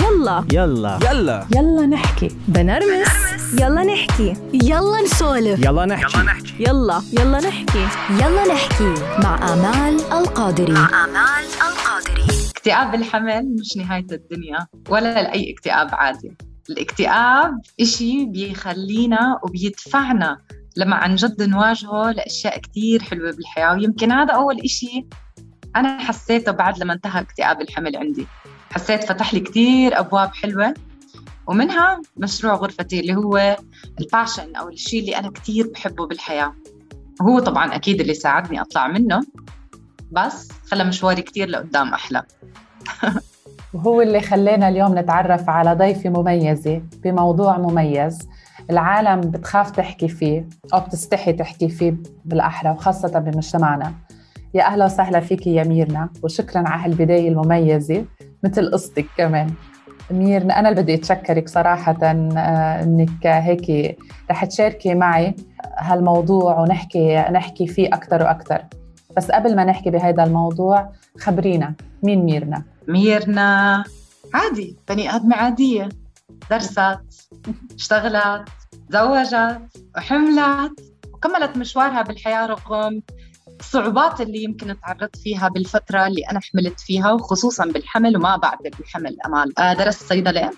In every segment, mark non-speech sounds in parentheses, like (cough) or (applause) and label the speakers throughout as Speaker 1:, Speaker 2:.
Speaker 1: يلا.
Speaker 2: يلا.
Speaker 3: يلا.
Speaker 4: يلا نحكي.
Speaker 1: بنرمس. يلا نحكي.
Speaker 5: يلا نسولف.
Speaker 2: يلا نحكي.
Speaker 1: يلا يلا. نحكي.
Speaker 5: يلا نحكي. مع آمال القادري. مع
Speaker 6: آمال القادري. اكتئاب الحمل مش نهاية الدنيا ولا لأي اكتئاب عادي. الاكتئاب إشي بيخلينا وبيدفعنا لما عن جد نواجهه لأشياء كتير حلوة بالحياة. ويمكن هذا أول إشي أنا حسيته بعد لما انتهى اكتئاب الحمل عندي. حسيت فتح لي كتير أبواب حلوة. ومنها مشروع غرفتي اللي هو الباشن أو الشيء اللي أنا كتير بحبه بالحياة. وهو طبعا أكيد اللي ساعدني أطلع منه بس خلى مشواري كتير لقدام أحلى. (laughs)
Speaker 4: وهو اللي خلينا اليوم نتعرف على ضيفة مميزة بموضوع مميز. العالم بتخاف تحكي فيه أو بتستحي تحكي فيه بالأحرى وخاصة بمجتمعنا. يا أهلا وسهلا فيك يا ميرنا وشكرا على هالبداية المميزة. مثل قصتك كمان. ميرنا أنا اللي بدي أتشكرك صراحة آه، إنك هيك رح تشاركي معي هالموضوع ونحكي نحكي فيه أكثر وأكثر بس قبل ما نحكي بهذا الموضوع خبرينا مين ميرنا؟
Speaker 6: ميرنا عادي بني آدمة عادية. درست (laughs) اشتغلت تزوجت وحملت وكملت مشوارها بالحياة رغم الصعوبات اللي يمكن تعرضت فيها بالفترة اللي أنا حملت فيها وخصوصا بالحمل وما بعد الحمل أمال. آه، درست صيدلة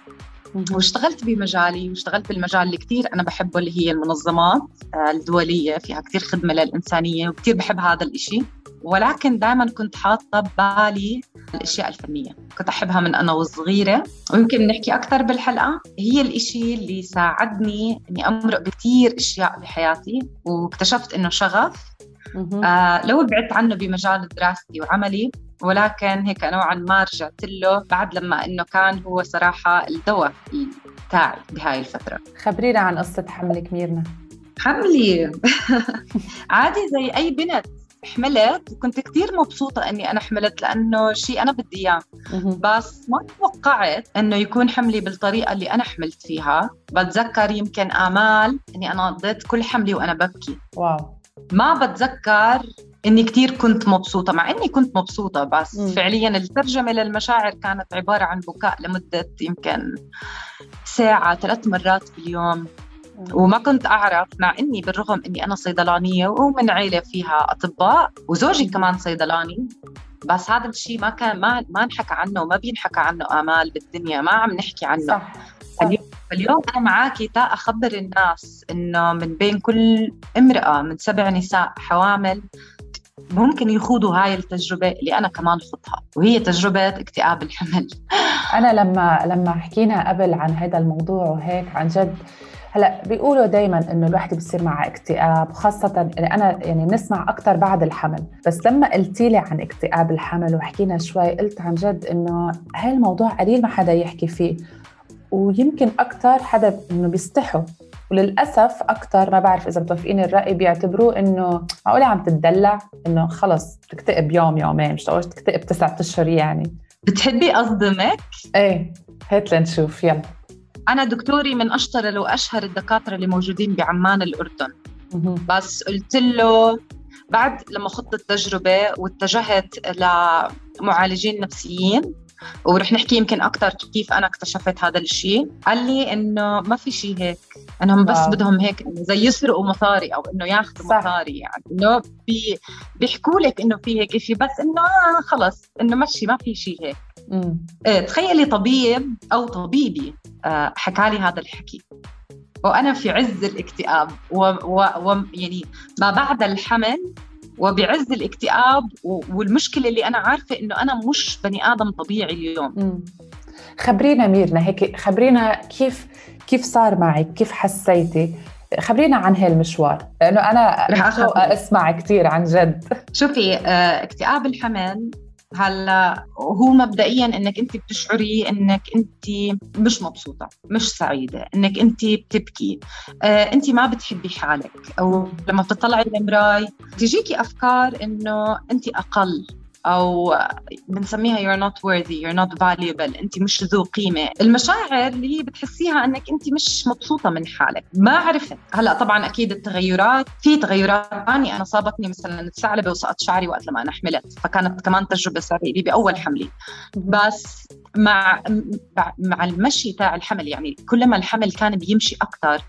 Speaker 6: واشتغلت بمجالي واشتغلت بالمجال اللي كثير أنا بحبه اللي هي المنظمات آه، الدولية. فيها كثير خدمة للإنسانية وكثير بحب هذا الإشي. ولكن دائما كنت حاطة ببالي الأشياء الفنية. كنت أحبها من أنا وصغيرة. ويمكن نحكي أكثر بالحلقة. هي الإشي اللي ساعدني أني أمرق بكثير أشياء بحياتي واكتشفت أنه شغف آه لو بعدت عنه بمجال دراستي وعملي ولكن هيك نوعا ما رجعت له بعد لما إنه كان هو صراحة الدواء تاعي بهاي الفترة.
Speaker 4: خبرينا عن قصة حملك ميرنا
Speaker 6: حملي (laughs) عادي زي أي بنت حملت وكنت كثير مبسوطة إني أنا حملت لأنه شيء أنا بدي إياه. بس ما توقعت إنه يكون حملي بالطريقة اللي أنا حملت فيها. بتذكر يمكن آمال إني أنا قضيت كل حملي وأنا ببكي.
Speaker 4: واو.
Speaker 6: ما بتذكر إني كثير كنت مبسوطة مع إني كنت مبسوطة بس م. فعليا الترجمة للمشاعر كانت عبارة عن بكاء لمدة يمكن ساعة ثلاث مرات باليوم وما كنت أعرف مع إني بالرغم إني أنا صيدلانية ومن عيلة فيها أطباء وزوجي كمان صيدلاني بس هذا الشيء ما كان ما ما انحكى عنه وما بينحكى عنه آمال بالدنيا ما عم نحكي عنه صح. اليوم فاليوم أنا معاكي تا أخبر الناس إنه من بين كل امرأة من سبع نساء حوامل ممكن يخوضوا هاي التجربة اللي أنا كمان خضتها وهي تجربة اكتئاب الحمل.
Speaker 4: أنا لما لما حكينا قبل عن هذا الموضوع وهيك عن جد هلأ بيقولوا دائما إنه الوحده بتصير معها اكتئاب خاصة أنا يعني بنسمع أكثر بعد الحمل. بس لما قلتي لي عن اكتئاب الحمل وحكينا شوي قلت عن جد إنه هاي الموضوع قليل ما حدا يحكي فيه. ويمكن أكثر حدا إنه بيستحوا. وللأسف أكثر ما بعرف إذا بتوافقيني الرأي بيعتبروه إنه معقولة عم تتدلع؟ إنه خلص تكتئب يوم يومين مش تكتئب تسعة أشهر يعني.
Speaker 6: بتحبي أصدمك؟
Speaker 4: إيه هات لنشوف يلا.
Speaker 6: أنا دكتوري من أشطر وأشهر الدكاترة اللي موجودين بعمان الأردن. بس قلت له بعد لما خضت التجربة واتجهت لمعالجين نفسيين ورح نحكي يمكن أكثر كيف أنا اكتشفت هذا الشيء قال لي إنه ما في شيء هيك. إنهم بس. بدهم هيك انه زي يسرقوا مصاري أو إنه ياخذوا مصاري يعني. إنه بي بيحكوا لك إنه في هيك شيء بس إنه آه خلص إنه مشي ما في شيء هيك. إيه تخيلي طبيب أو طبيبي آه حكى لي هذا الحكي. وأنا في عز الاكتئاب ويعني ما بعد الحمل وبعز الاكتئاب والمشكلة اللي أنا عارفة إنه أنا مش بني آدم طبيعي اليوم.
Speaker 4: خبرينا ميرنا هيك خبرينا كيف كيف صار معك؟ كيف حسيتي؟ خبرينا عن هالمشوار لأنه أنا رح أسمع كثير عن جد.
Speaker 6: شوفي آه، اكتئاب الحمل هلا هو مبدئيا إنك أنت بتشعري إنك أنت مش مبسوطة مش سعيدة إنك أنت بتبكي. آه أنت ما بتحبي حالك. أو لما بتطلعي بالمراي تجيكي أفكار إنه أنت أقل. أو بنسميها you're not worthy you're not valuable انت مش ذو قيمة. المشاعر اللي هي بتحسيها أنك انت مش مبسوطة من حالك. ما عرفت هلأ طبعا أكيد التغيرات في تغيرات ثانية أنا صابتني مثلا ثعلبه وسقط شعري وقت لما أنا حملت. فكانت كمان تجربة سريعة لي بأول حملي بس مع مع المشي تاع الحمل يعني كلما الحمل كان بيمشي أكثر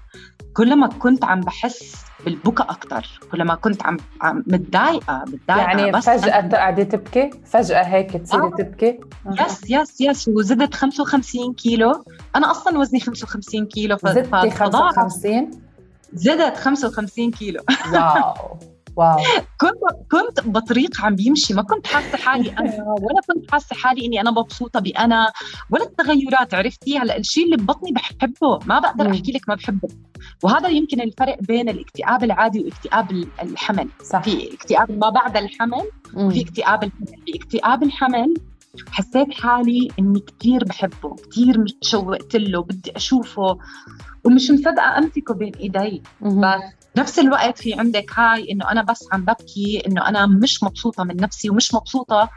Speaker 6: كلما كنت عم بحس بالبكاء أكثر كلما كنت عم, عم متضايقة متضايقة
Speaker 4: يعني بس فجأة تقعدي تبكي؟ فجأة هيك تصيري آه. تبكي؟
Speaker 6: yes yes yes وزدت 55 كيلو. أنا أصلا وزني 55 كيلو
Speaker 4: زدتي 55
Speaker 6: زدت 55 كيلو.
Speaker 4: wow wow. (laughs)
Speaker 6: كنت كنت بطريق عم بيمشي ما كنت حاسة حالي أنا (laughs) ولا كنت حاسة حالي إني أنا مبسوطة بأنا ولا التغيرات. عرفتي؟ هلأ الشيء اللي ببطني بحبه ما بقدر أحكي لك ما بحبه. وهذا يمكن الفرق بين الاكتئاب العادي واكتئاب الحمل صح. في اكتئاب ما بعد الحمل وفي اكتئاب الحمل. في اكتئاب الحمل حسيت حالي إني كثير بحبه كثير متشوقت له بدي أشوفه ومش مصدقة أمسكه بين إيدي. بس نفس الوقت في عندك هاي إنه أنا بس عم ببكي إنه أنا مش مبسوطة من نفسي ومش مبسوطة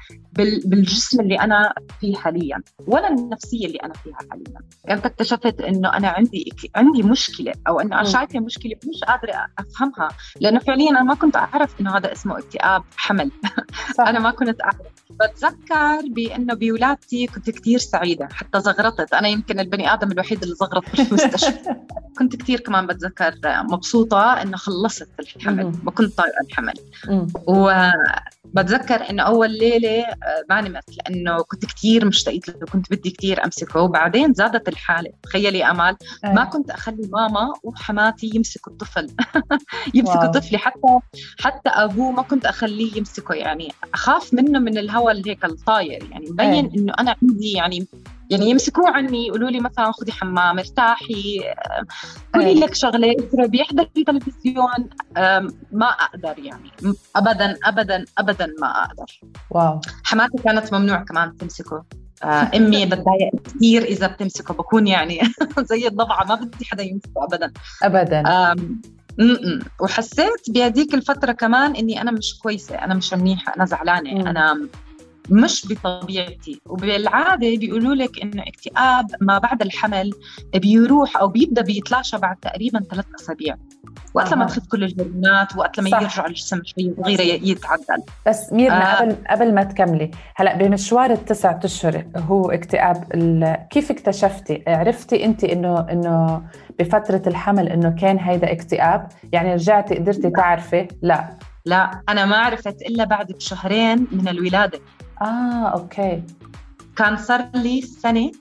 Speaker 6: بالجسم اللي أنا فيه حاليا ولا النفسية اللي أنا فيها حاليا. يعني اكتشفت إنه أنا عندي عندي مشكلة أو إنه أنا شايفه مشكلة مش قادرة أفهمها لأنه فعليا أنا ما كنت أعرف إنه هذا اسمه اكتئاب حمل. صح. (laughs) أنا ما كنت أعرف. بتذكر بإنه بولادتي كنت كثير سعيدة حتى زغرطت. أنا يمكن البني آدم الوحيد اللي زغرط في المستشفى. (laughs) كنت كثير كمان بتذكر مبسوطة إنه خلصت الحمل ما كنت طايقة الحمل. وبتذكر إنه أول ليلة آه، ما نمت لأنه كنت كثير مشتاقة له وكنت بدي كثير أمسكه. وبعدين زادت الحالة. تخيلي أمال. ما كنت أخلي ماما وحماتي يمسكوا الطفل. (laughs) يمسكوا طفلي. حتى حتى أبوه ما كنت أخليه يمسكه. يعني أخاف منه من الهواء اللي هيك الطاير. يعني مبين إنه أنا عندي يعني يعني يمسكوه عني يقولوا لي مثلا خذي حمام ارتاحي قولي لك شغلة اشربي احضري التلفزيون ما أقدر يعني. ابدا ابدا ابدا ما أقدر.
Speaker 4: واو.
Speaker 6: حماتي كانت ممنوع كمان تمسكه. آه، أمي (laughs) بتضايق كثير إذا بتمسكه بكون يعني (laughs) زي الضبعة ما بدي حدا يمسكه ابدا.
Speaker 4: ابدا.
Speaker 6: م-م. وحسيت بهذيك الفترة كمان إني أنا مش كويسة أنا مش منيحة أنا زعلانة. أنا مش بطبيعتي. وبالعادة بيقولوا لك إنه اكتئاب ما بعد الحمل بيروح أو بيبدأ بيتلاشى بعد تقريبا ثلاث أسابيع. وقت لما تخف كل الهرمونات وقت لما يرجع الجسم شوي صغيره يتعدل.
Speaker 4: بس ميرنا آه. قبل قبل ما تكملي هلأ بمشوار التسع أشهر هو اكتئاب كيف اكتشفتي؟ عرفتي انت انه إنه بفترة الحمل إنه كان هيدا اكتئاب؟ يعني رجعتي قدرتي تعرفي؟ لا.
Speaker 6: لا أنا ما عرفت إلا بعد بشهرين من الولادة.
Speaker 4: آه أوكي.
Speaker 6: كان صار لي سنة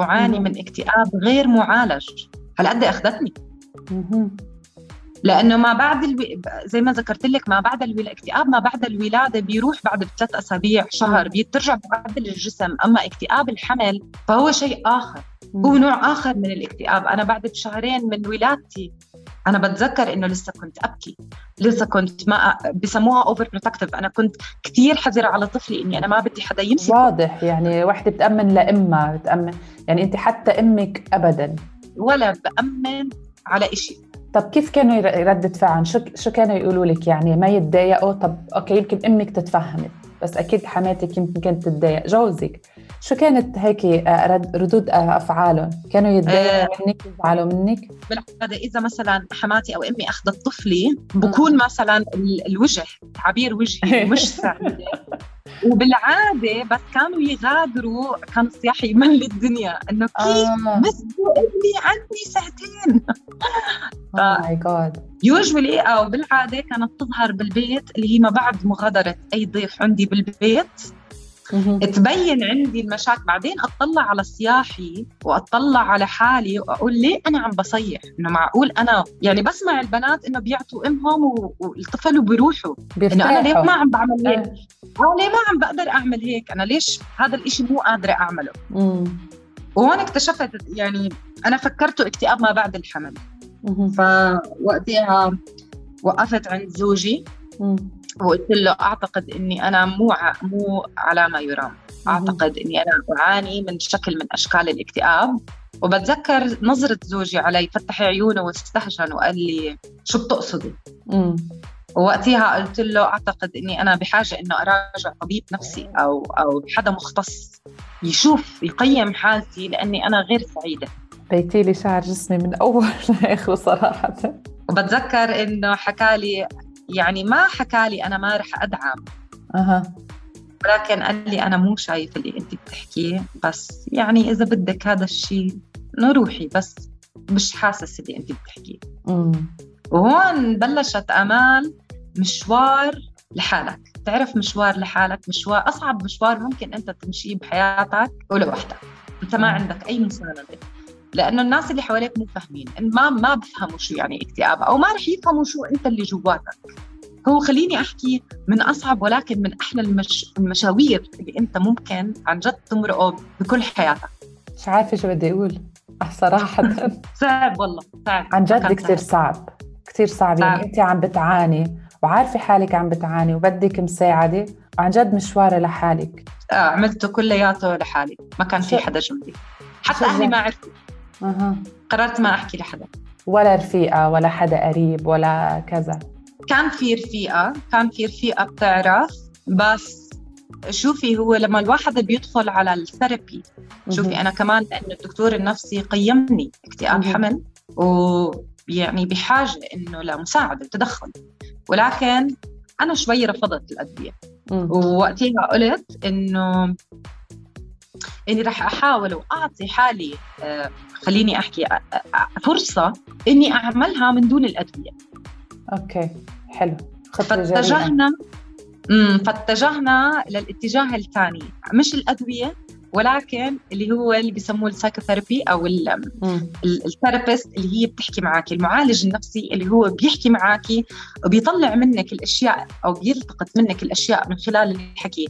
Speaker 6: أعاني من اكتئاب غير معالج. هلا قد أخذتني؟ لأنه ما بعد الو... زي ما ذكرت لك ما بعد الاكتئاب ما بعد الولادة بيروح بعد بثلاث أسابيع شهر بيترجع بيعدل الجسم. أما اكتئاب الحمل فهو شيء آخر. هو نوع آخر من الاكتئاب. أنا بعد بشهرين من ولادتي أنا بتذكر إنه لسه كنت أبكي. لسه كنت ما بسموها overprotective أنا كنت كثير حذرة على طفلي إني أنا ما بدي حدا يمسك
Speaker 4: واضح. يعني وحدة بتأمن لامها بتأمن يعني أنت حتى أمك ابدا.
Speaker 6: ولا بأمن على شيء
Speaker 4: طب كيف كانوا ردة فعل؟ شو شو كانوا يقولوا لك؟ يعني ما يتضايقوا؟ طب أوكي يمكن أمك تتفهمت بس أكيد حماتك يمكن كانت تتضايق. جوزك؟ شو كانت هيك آه، ردود آه، أفعالهم؟ كانوا يتضايقوا آه منك يزعلوا منك؟
Speaker 6: بالعادة إذا مثلا حماتي أو أمي أخذت طفلي بكون مثلا الوجه تعابير وجهي (laughs) مش سعيده وبالعادة بس كانوا يغادروا كان الصياح يمل الدنيا إنه كيف آه. مسكوا ابني عندي ساعتين
Speaker 4: ماي جاد
Speaker 6: يوجولي أو بالعاده كانت تظهر بالبيت اللي هي ما بعد مغادرة أي ضيف عندي بالبيت تبين عندي المشاكل. بعدين أطلع على صياحي وأطلع على حالي وأقول ليه أنا عم بصيح؟ إنه معقول أنا يعني بسمع البنات إنه بيعطوا أمهم والطفل وبيروحوا. إنه أنا ليه ما عم بعمل هيك؟ آه. ليه ما عم بقدر أعمل هيك؟ أنا ليش هذا الإشي مو قادرة أعمله؟ وهون اكتشفت يعني أنا فكرته اكتئاب ما بعد الحمل. فوقتها وقفت عند زوجي. وقلت له أعتقد إني أنا مو مو على ما يرام. أعتقد إني أنا اعاني من شكل من أشكال الاكتئاب. وبتذكر نظرة زوجي علي فتح عيونه واستهجن وقال لي شو بتقصدي؟ ووقتها قلت له أعتقد إني أنا بحاجة إنه أراجع طبيب نفسي أو أو حدا مختص يشوف يقيم حالتي لأني أنا غير سعيدة.
Speaker 4: بيتي لي شعر جسمي من أول (laughs) لاخره صراحة.
Speaker 6: وبتذكر إنه حكى لي يعني ما حكى لي أنا ما رح أدعم.
Speaker 4: أها.
Speaker 6: ولكن قال لي أنا مو شايف اللي أنت بتحكيه بس يعني إذا بدك هذا الشيء نروحي بس مش حاسس اللي أنت بتحكيه وهون بلشت أمال مشوار لحالك. تعرف مشوار لحالك؟ مشوار أصعب مشوار ممكن أنت تمشيه بحياتك ولوحدك. أنت ما عندك أي مساندة. لأنه الناس اللي حواليك مو فاهمين. ما ما بفهموا شو يعني اكتئاب أو ما رح يفهموا شو أنت اللي جواتك. هو خليني أحكي من أصعب ولكن من أحلى المش... المشاوير اللي أنت ممكن عن جد تمرقه بكل حياتك.
Speaker 4: مش عارفة شو بدي أقول. صراحة. (laughs)
Speaker 6: صعب والله صعب.
Speaker 4: عن جد كثير صعب. كثير صعب. يعني
Speaker 6: صعب.
Speaker 4: أنت عم بتعاني وعارفة حالك عم بتعاني وبدك مساعدة وعن جد مشوار لحالك.
Speaker 6: آه عملته كلياته لحالي. ما كان في حدا جنبي. حتى
Speaker 4: أهلي.
Speaker 6: ما عرفوا. قررت ما أحكي لحدا
Speaker 4: ولا رفيقة ولا حدا قريب ولا كذا
Speaker 6: كان في رفيقة كان في رفيقة بتعرف بس شوفي هو لما الواحد بيدخل على الثيرابي شوفي. أنا كمان لأنه الدكتور النفسي قيمني اكتئاب. حمل ويعني بحاجة إنه لمساعدة وتدخل ولكن أنا شوي رفضت
Speaker 4: الأدوية.
Speaker 6: ووقتها قلت إنه إني رح أحاول وأعطي حالي آه، خليني أحكي آه، آه، فرصة إني أعملها من دون الأدوية.
Speaker 4: okay حلو. خطوة
Speaker 6: فاتجهنا فاتجهنا للاتجاه الثاني. مش الأدوية ولكن اللي هو اللي بيسموه ال
Speaker 4: psychotherapy أو
Speaker 6: ال therapist اللي هي بتحكي معك المعالج النفسي اللي هو بيحكي معك وبيطلع منك الأشياء أو بيلتقط منك الأشياء من خلال الحكي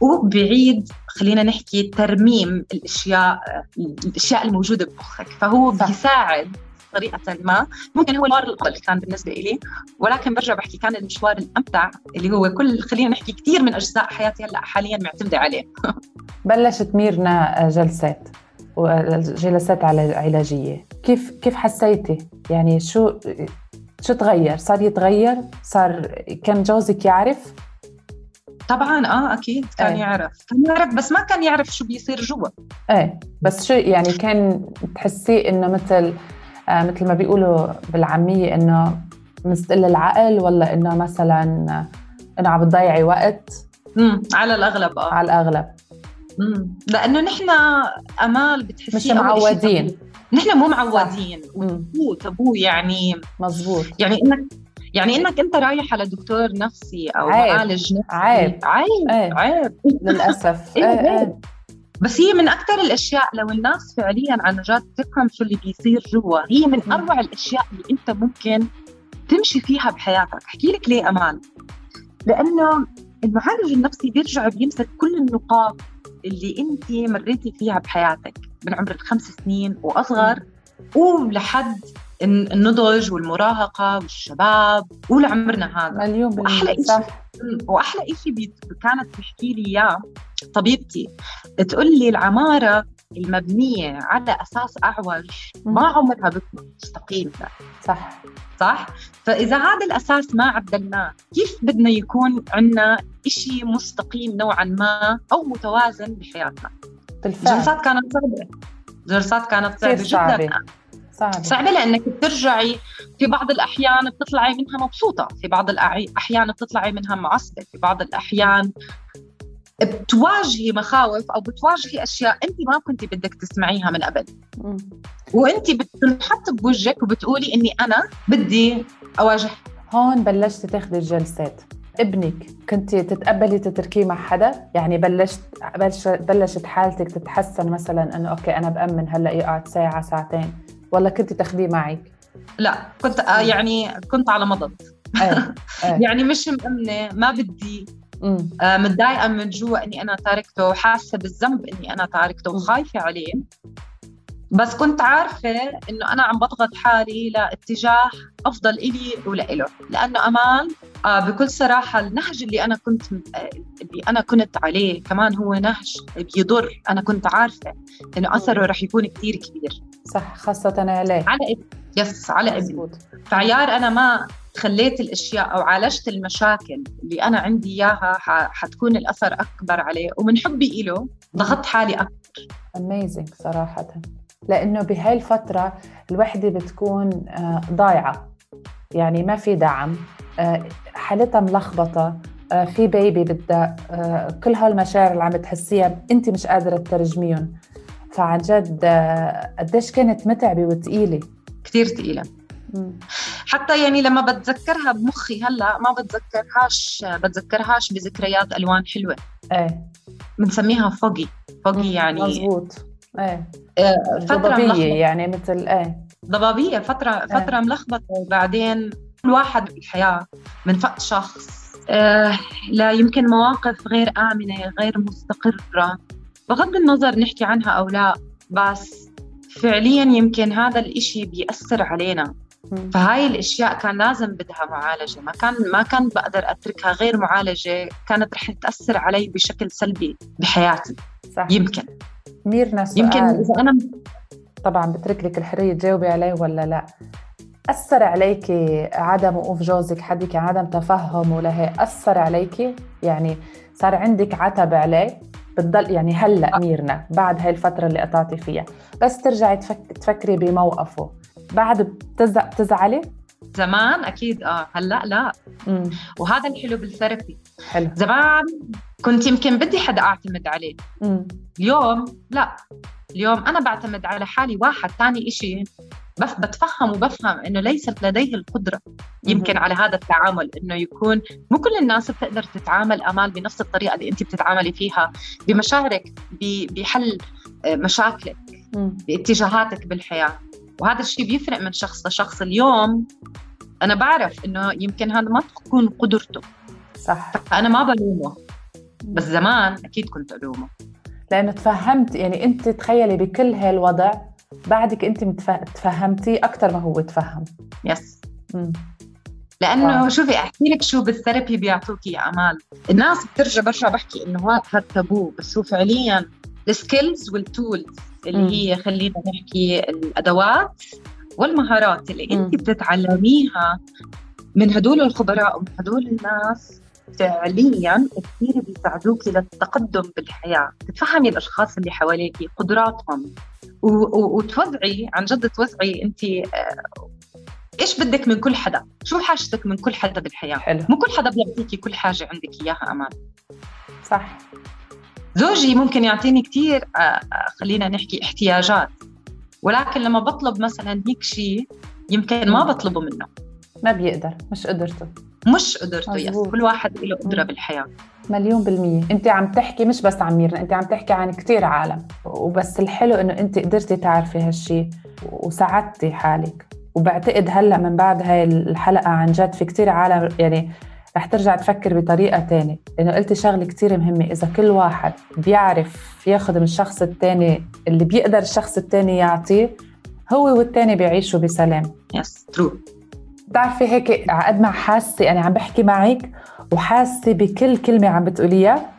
Speaker 6: وبيعيد خلينا نحكي ترميم الأشياء الأشياء الموجودة بمخك. فهو
Speaker 4: صح.
Speaker 6: بيساعد بطريقة ما. ممكن هو المشوار الافضل كان بالنسبة لي ولكن برجع بحكي كان المشوار الأمتع اللي هو كل خلينا نحكي كثير من أجزاء حياتي هلأ حاليا معتمدة عليه. (laughs)
Speaker 4: بلشت ميرنا جلسات وجلسات على علاجية. كيف كيف حسيتي؟ يعني شو شو تغير؟ صار يتغير؟ صار كان جوزك يعرف؟
Speaker 6: طبعا آه أكيد كان
Speaker 4: إيه.
Speaker 6: يعرف كان يعرف بس ما كان يعرف شو بيصير جوا
Speaker 4: إيه بس شو يعني كان تحسيه إنه مثل آه مثل ما بيقولوا بالعامية إنه مستقل العقل ولا إنه مثلا إنه عم بتضيعي وقت
Speaker 6: امم على الأغلب آه
Speaker 4: على الأغلب
Speaker 6: مم. لأنه نحن أمال بتحسي
Speaker 4: مش معودين.
Speaker 6: نحن مو معودين
Speaker 4: مم.
Speaker 6: تابو تابو يعني
Speaker 4: مزبوط
Speaker 6: يعني إنك يعني إنك أنت رايح على دكتور نفسي أو
Speaker 4: عيب.
Speaker 6: معالج نفسي
Speaker 4: عيب.
Speaker 6: عيب
Speaker 4: إيه.
Speaker 6: عيب
Speaker 4: للأسف (laughs)
Speaker 6: إيه،
Speaker 4: إيه
Speaker 6: إيه.
Speaker 4: إيه
Speaker 6: بس هي من أكثر الأشياء لو الناس فعليا عن جد تفهم شو اللي بيصير جوا هي من. أروع الأشياء اللي أنت ممكن تمشي فيها بحياتك أحكي لك ليه أمان لأنه المعالج النفسي بيرجع بيمسك كل النقاط اللي أنت مريتي فيها بحياتك من عمر الخمس سنين وأصغر ولحد النضج والمراهقة والشباب ولعمرنا هذا.
Speaker 4: مليون
Speaker 6: إشي.
Speaker 4: صح
Speaker 6: واحلى شيء. كانت تحكي لي إياه طبيبتي. تقول لي العمارة المبنية على أساس اعوج ما عمرها بتكون مستقيمه
Speaker 4: صح.
Speaker 6: صح؟ فإذا هذا الأساس ما عدلناه كيف بدنا يكون عندنا شيء مستقيم نوعا ما أو متوازن بحياتنا؟
Speaker 4: بالفعل.
Speaker 6: جلسات كانت صعبة. جلسات كانت
Speaker 4: صعبة
Speaker 6: جدا.
Speaker 4: صعبة.
Speaker 6: صعبة لأنك بترجعي في بعض الأحيان بتطلعي منها مبسوطة في بعض الأحيان بتطلعي منها معصبة في بعض الأحيان بتواجهي مخاوف أو بتواجهي أشياء أنت ما كنت بدك تسمعيها من قبل.
Speaker 4: مم.
Speaker 6: وأنت بتنحط بوجهك وبتقولي إني أنا بدي أواجه.
Speaker 4: هون بلشتي تاخذي الجلسات. ابنك كنت تتقبلي تتركيه مع حدا؟ يعني بلشت بلش بلشت حالتك تتحسن مثلا إنه أوكي أنا بأمن هلأ يقعد ساعة ساعتين. ولا كنت تاخذيه معك؟
Speaker 6: لا كنت آه يعني كنت على مضض.
Speaker 4: إيه (laughs) إيه
Speaker 6: يعني مش مأمنة ما بدي. آه، متضايقة من جوا إني أنا تاركته وحاسة بالذنب إني أنا تاركته وخايفة عليه. بس كنت عارفة إنه أنا عم بضغط حالي لاتجاه أفضل إلي ولإله. لأنه أمان آه بكل صراحة النهج اللي أنا كنت آه، اللي أنا كنت عليه كمان هو نهج بيضر. أنا كنت عارفة إنه أثره رح يكون كتير كبير.
Speaker 4: صح خاصة عليه
Speaker 6: على إبني. يس على
Speaker 4: إبني.
Speaker 6: فعيار أنا ما خليت الأشياء أو عالجت المشاكل اللي أنا عندي إياها حتكون الأثر أكبر عليه. ومن حبي له ضغطت حالي أكثر
Speaker 4: اميزنج صراحة. لأنه بهاي الفترة الوحدة بتكون آه، ضايعة. يعني ما في دعم آه، حالتها ملخبطة آه، في بيبي بدها كل هالمشاعر اللي عم تحسيها أنت مش قادرة تترجميهم فعن جد قديش كانت متعبة وثقيله
Speaker 6: كثير ثقيله حتى يعني لما بتذكرها بمخي هلا ما بتذكرهاش بتذكرهاش بذكريات ألوان حلوة.
Speaker 4: إيه.
Speaker 6: بنسميها فوقي فوقي يعني
Speaker 4: مزبوط. إيه.
Speaker 6: آه، فترة
Speaker 4: ضبابية يعني مثل إيه.
Speaker 6: ضبابية فترة إيه. فترة ملخبطة. وبعدين كل واحد بالحياة من فقد شخص. آه لا يمكن مواقف غير آمنة غير مستقرة. بغض النظر نحكي عنها أو لا بس فعليا يمكن هذا الإشي بيأثر علينا. فهاي الأشياء كان لازم بدها معالجة. ما كان ما كان بقدر أتركها غير معالجة كانت رح تأثر علي بشكل سلبي بحياتي.
Speaker 4: صح.
Speaker 6: يمكن.
Speaker 4: ميرنا سؤال.
Speaker 6: يمكن إذا أنا
Speaker 4: طبعا بترك لك الحرية تجاوبي عليه ولا لا؟ أثر عليك عدم وقوف جوزك؟ حدك عدم تفهم ولا هي أثر عليك؟ يعني صار عندك عتب عليه؟ بتضل يعني هلأ ميرنا بعد هاي الفترة اللي قطعتي فيها بس ترجعي تفك تفكري بموقفه. بعد بتزعلي؟
Speaker 6: زمان أكيد آه هلأ لا. مم. وهذا الحلو بالثيرابي.
Speaker 4: حلو.
Speaker 6: زمان كنت يمكن بدي حدا أعتمد عليه. مم. اليوم لا. اليوم أنا بعتمد على حالي واحد ثاني إشي بتفهم وبفهم إنه ليس لديه القدرة يمكن على هذا التعامل إنه يكون مو كل الناس بتقدر تتعامل أمال بنفس الطريقة اللي أنت بتتعاملي فيها بمشاعرك بحل آه، مشاكلك باتجاهاتك بالحياة. وهذا الشيء بيفرق من شخص لشخص. اليوم أنا بعرف إنه يمكن هذا ما تكون قدرته.
Speaker 4: صح.
Speaker 6: فانا ما بلومه. بس زمان أكيد كنت ألومه.
Speaker 4: لأنه تفهمت يعني أنت تخيلي بكل هالوضع بعدك انت تفهمتيه أكثر ما هو تفهم.
Speaker 6: yes لأنه آه. شوفي أحكي لك شو بال therapy بيعطوك يا أمال. الناس بترجع برجع بحكي إنه هذا تابو بس هو فعليا ال skills وال tools اللي هي خلينا نحكي الأدوات والمهارات اللي أنت بتتعلميها من هدول الخبراء ومن هدول الناس فعليا كثير بيساعدوك للتقدم بالحياة، تتفهمي الأشخاص اللي حواليك قدراتهم. وتوزعي عن جد توزعي انت آه، إيش بدك من كل حدا؟ شو حاجتك من كل حدا بالحياة؟
Speaker 4: حلو.
Speaker 6: مو كل حدا بيعطيكي كل حاجة عندك إياها أمان.
Speaker 4: صح.
Speaker 6: زوجي ممكن يعطيني كثير آه، آه، خلينا نحكي احتياجات. ولكن لما بطلب مثلا هيك شيء يمكن ما بطلبه منه.
Speaker 4: ما بيقدر مش قدرته.
Speaker 6: مش قدرته يس. كل واحد له قدرة بالحياة.
Speaker 4: مليون بالمية. انت عم تحكي مش بس عن ميرنا انت عم تحكي عن كتير عالم. وبس الحلو انه انت قدرتي تعرفي هالشي وساعدتي حالك. وبعتقد هلأ من بعد هاي الحلقة عن جد في كتير عالم يعني رح ترجع تفكر بطريقة تانية. لأنه قلتي شغلة كتير مهمة. إذا كل واحد بيعرف ياخذ من الشخص التاني اللي بيقدر الشخص التاني يعطيه هو والتاني بيعيشوا بسلام.
Speaker 6: يس ترو
Speaker 4: بتعرفي هيك عقد ما حاسة أنا عم بحكي معك وحاسة بكل كلمة عم بتقوليها.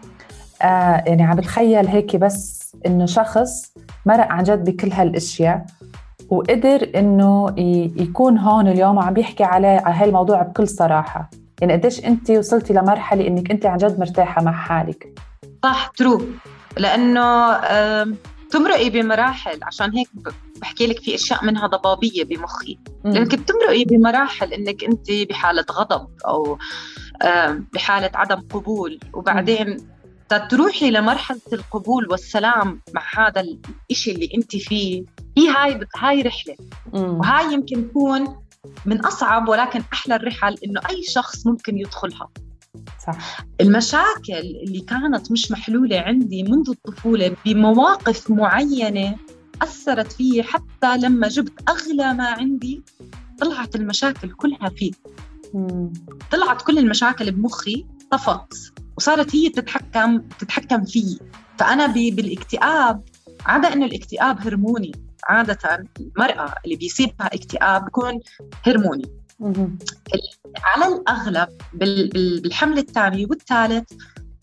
Speaker 4: آه يعني عم بتخيل هيك بس إنه شخص مرق عن جد بكل هالأشياء وقدر إنه يكون هون اليوم وعم بيحكي على على هالموضوع بكل صراحة. يعني قديش انت وصلتي لمرحلة إنك انت عن جد مرتاحة مع حالك؟
Speaker 6: صح ترو لأنه تمرقي بمراحل. عشان هيك بحكي لك في أشياء منها ضبابية بمخي. لانك بتمرقي بمراحل إنك انت بحالة غضب أو بحالة عدم قبول. وبعدين تروحي لمرحلة القبول والسلام مع هذا الشيء اللي أنت فيه هي هاي هاي رحلة. وهاي يمكن تكون من أصعب ولكن أحلى الرحل إنه أي شخص ممكن يدخلها.
Speaker 4: صح.
Speaker 6: المشاكل اللي كانت مش محلولة عندي منذ الطفولة بمواقف معينة أثرت فيي حتى لما جبت أغلى ما عندي طلعت المشاكل كلها فيه. طلعت كل المشاكل بمخي طفت وصارت هي تتحكم تتحكم فيي فأنا بالاكتئاب عدا إنه الاكتئاب هرموني عادة المرأة اللي بيصيبها اكتئاب بيكون هرموني. على الأغلب بالحمل الثاني والثالث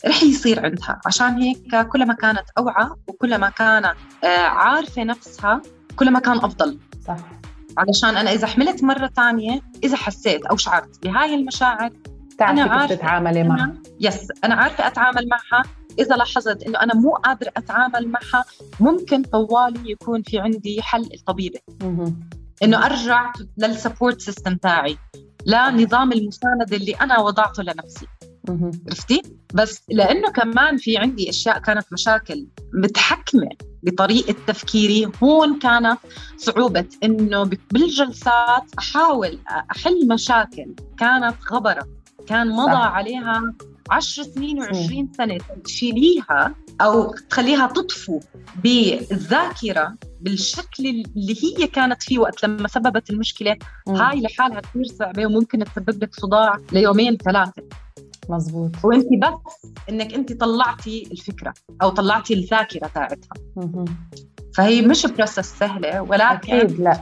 Speaker 6: رح يصير عندها. عشان هيك كلما كانت أوعى وكلما كانت آه، عارفة نفسها كلما كان أفضل.
Speaker 4: صح.
Speaker 6: علشان أنا إذا حملت مرة ثانية إذا حسيت أو شعرت بهاي المشاعر
Speaker 4: تعرفي
Speaker 6: أنا
Speaker 4: كيف
Speaker 6: عارفة
Speaker 4: تتعاملي معها
Speaker 6: يس أنا عارفة أتعامل معها إذا لاحظت إنه أنا مو قادرة أتعامل معها ممكن طوالي يكون في عندي حل الطبيبه.
Speaker 4: إنه
Speaker 6: أرجع لل support system تاعي لنظام المساندة اللي أنا وضعته لنفسي. عرفتي؟ بس لأنه كمان في عندي أشياء كانت مشاكل متحكمة بطريقة تفكيري هون كانت صعوبة إنه بالجلسات أحاول أحل مشاكل كانت غابرة كان مضى
Speaker 4: صح.
Speaker 6: عليها عشر سنين وعشرين سنة تشيليها أو تخليها تطفو بالذاكرة بالشكل اللي هي كانت فيه وقت لما سببت المشكلة
Speaker 4: مم.
Speaker 6: هاي لحالها كثير صعبة وممكن تسبب لك صداع ليومين ثلاثة
Speaker 4: مزبوط
Speaker 6: وانت بس إنك انت طلعتي الفكرة أو طلعتي الذاكرة تاعتها. فهي مش process سهلة ولكن
Speaker 4: أكيد
Speaker 6: لا.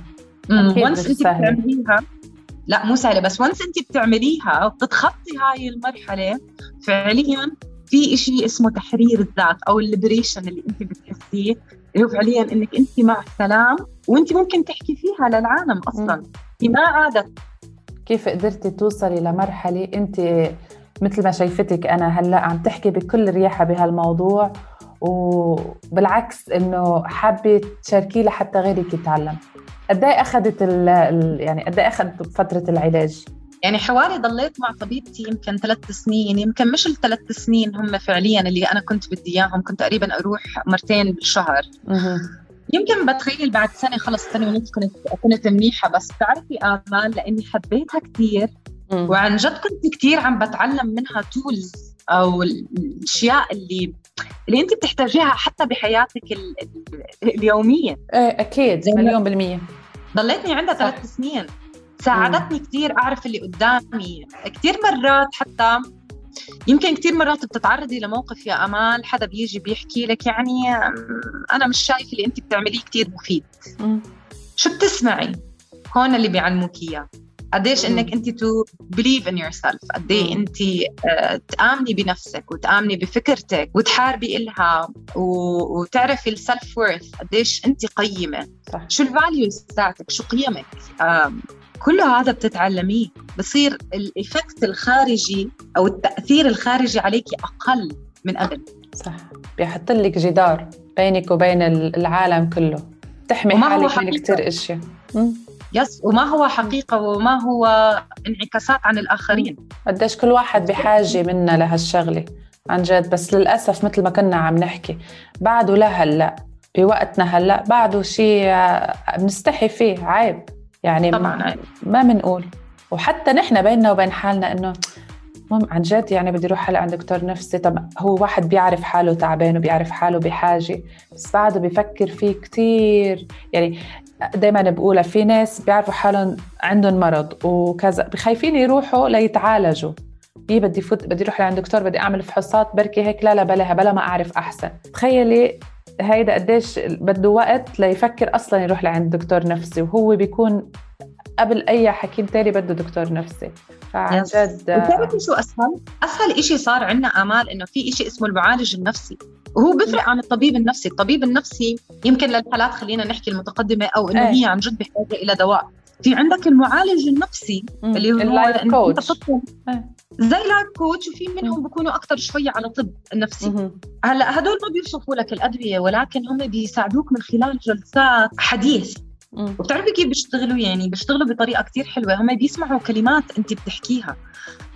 Speaker 4: مش
Speaker 6: انت. بتعمليها لا مو سهلة بس once انت بتعمليها وبتتخطي هاي المرحلة فعليا في إشي اسمه تحرير الذات أو الليبريشن اللي انت بتحسيه اللي هو فعليا إنك انت مع السلام وانت ممكن تحكي فيها للعالم أصلا. هي ما عادت.
Speaker 4: كيف قدرتي توصلي لمرحلة أنت مثل ما شايفتك أنا هلأ عم تحكي بكل رياحة بهالموضوع وبالعكس إنه حابة تشاركيه لحتى غيرك يتعلم. قد إيه أخذت ال يعني قد إيه أخذت فترة العلاج؟
Speaker 6: يعني حوالي ضليت مع طبيبتي يمكن ثلاث سنين يمكن مش الثلاث سنين هم فعليا اللي أنا كنت بدي إياهم كنت تقريبا أروح مرتين بالشهر. يمكن بتخيل بعد سنة خلص سنة ونص كنت كنت منيحة بس بتعرفي آمال لأني حبيتها كثير وعن جد كنت كثير عم بتعلم منها تولز أو الأشياء اللي اللي أنت بتحتاجيها حتى بحياتك ال- ال- اليومية.
Speaker 4: إيه أكيد
Speaker 6: زي
Speaker 4: مليون بالمية.
Speaker 6: ضليتني عندها. ثلاث سنين. ساعدتني كثير أعرف اللي قدامي. كثير مرات حتى يمكن كثير مرات بتتعرضي لموقف يا أمال حدا بيجي بيحكي لك يعني أنا مش شايف اللي أنت بتعمليه كثير مفيد. شو بتسمعي؟ هون اللي بيعلموك إياه. قديش. إنك أنت to believe in yourself قد
Speaker 4: إيه.
Speaker 6: أنت آه، تآمني بنفسك وتآمني بفكرتك وتحاربي إلها وتعرفي ال self-worth قديش أنت قيمة.
Speaker 4: صح.
Speaker 6: شو ال values تاعتك شو قيمك؟ كله هذا بتتعلميه. بصير ال effect الخارجي أو التأثير الخارجي عليكي أقل من قبل.
Speaker 4: صح. بيحط لك جدار بينك وبين العالم كله. تحمي حالك من. كثير إشياء.
Speaker 6: yes وما هو حقيقة وما هو انعكاسات عن الآخرين.
Speaker 4: قديش كل واحد بحاجة منا لهالشغلة. عن جد بس للأسف مثل ما كنا عم نحكي بعده لا هلأ. بوقتنا هلأ بعده شيء آه، بنستحي فيه عيب. يعني
Speaker 6: طبعا.
Speaker 4: ما بنقول وحتى نحن بيننا وبين حالنا إنه مم عن جد يعني بدي أروح هلأ عند دكتور نفسي. طب هو واحد بيعرف حاله تعبان وبيعرف حاله بحاجة بس بعده بيفكر فيه كتير. يعني دائما بقولها في ناس بيعرفوا حالهم عندهم مرض وكذا بخايفين يروحوا ليتعالجوا. إيه بدي فوت بدي أروح لعند دكتور بدي أعمل فحوصات بركي هيك لا لا بلا بلا ما أعرف أحسن. تخيلي هيدا قديش بده وقت ليفكر أصلا يروح لعند دكتور نفسي وهو بيكون قبل أي حكيم تاني بده دكتور نفسي فعن. جد
Speaker 6: وبتعرفي شو أسهل؟ أسهل إشي صار عندنا آمال إنه في إشي اسمه المعالج النفسي وهو بيفرق عن الطبيب النفسي، الطبيب النفسي يمكن للحالات خلينا نحكي المتقدمة أو إنه
Speaker 4: إيه.
Speaker 6: هي عن جد بحاجه إلى دواء. في عندك المعالج النفسي
Speaker 4: مم.
Speaker 6: اللي هو
Speaker 4: ال
Speaker 6: life coach
Speaker 4: إيه.
Speaker 6: زي life coach وفي منهم بيكونوا أكثر شوية على طب النفسي
Speaker 4: مهم.
Speaker 6: هلأ هدول ما بيوصفوا لك الأدوية ولكن هم بيساعدوك من خلال جلسات حديث
Speaker 4: مم.
Speaker 6: وبتعرفي كيف بيشتغلوا؟ يعني بيشتغلوا بطريقة كتير حلوة. هم بيسمعوا كلمات انت بتحكيها.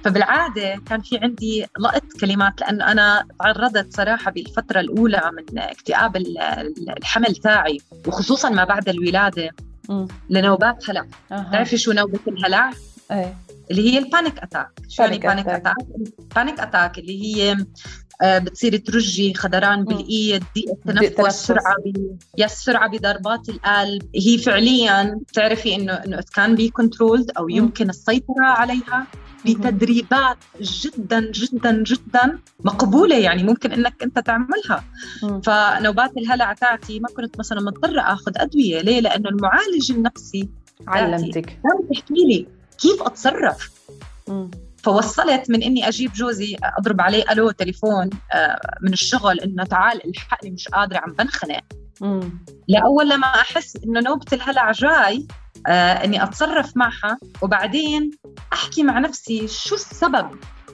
Speaker 6: فبالعادة كان في عندي لقط كلمات لأنه أنا تعرضت صراحة بالفترة الأولى من اكتئاب ال- ال- الحمل تاعي وخصوصا ما بعد الولادة.
Speaker 4: مم.
Speaker 6: لنوبات هلع. بتعرفي شو نوبة الهلع؟
Speaker 4: إيه.
Speaker 6: اللي هي ال panic attack. شو يعني
Speaker 4: panic. attack؟
Speaker 6: panic attack اللي هي آه، بتصيري ترجي خدران بالإيد ضيق التنفس
Speaker 4: تنفس.
Speaker 6: سرعه ب... yes سرعه بضربات القلب. هي فعليا بتعرفي انه إنه كان be controlled أو يمكن السيطرة عليها بتدريبات جدا جدا جدا مقبولة. يعني ممكن إنك أنت تعملها. فنوبات الهلع تاعتي ما كنت مثلا مضطرة آخذ أدوية. ليه؟ لأنه المعالج النفسي
Speaker 4: علمتك.
Speaker 6: كان تحكي لي كيف
Speaker 4: أتصرف.
Speaker 6: فوصلت من إني أجيب جوزي أضرب عليه ألو تليفون آه، من الشغل إنه تعال الحقني مش قادرة عم بنخنق. لاول لما أحس إنه نوبة الهلع جاي آه إني أتصرف معها وبعدين أحكي مع نفسي شو السبب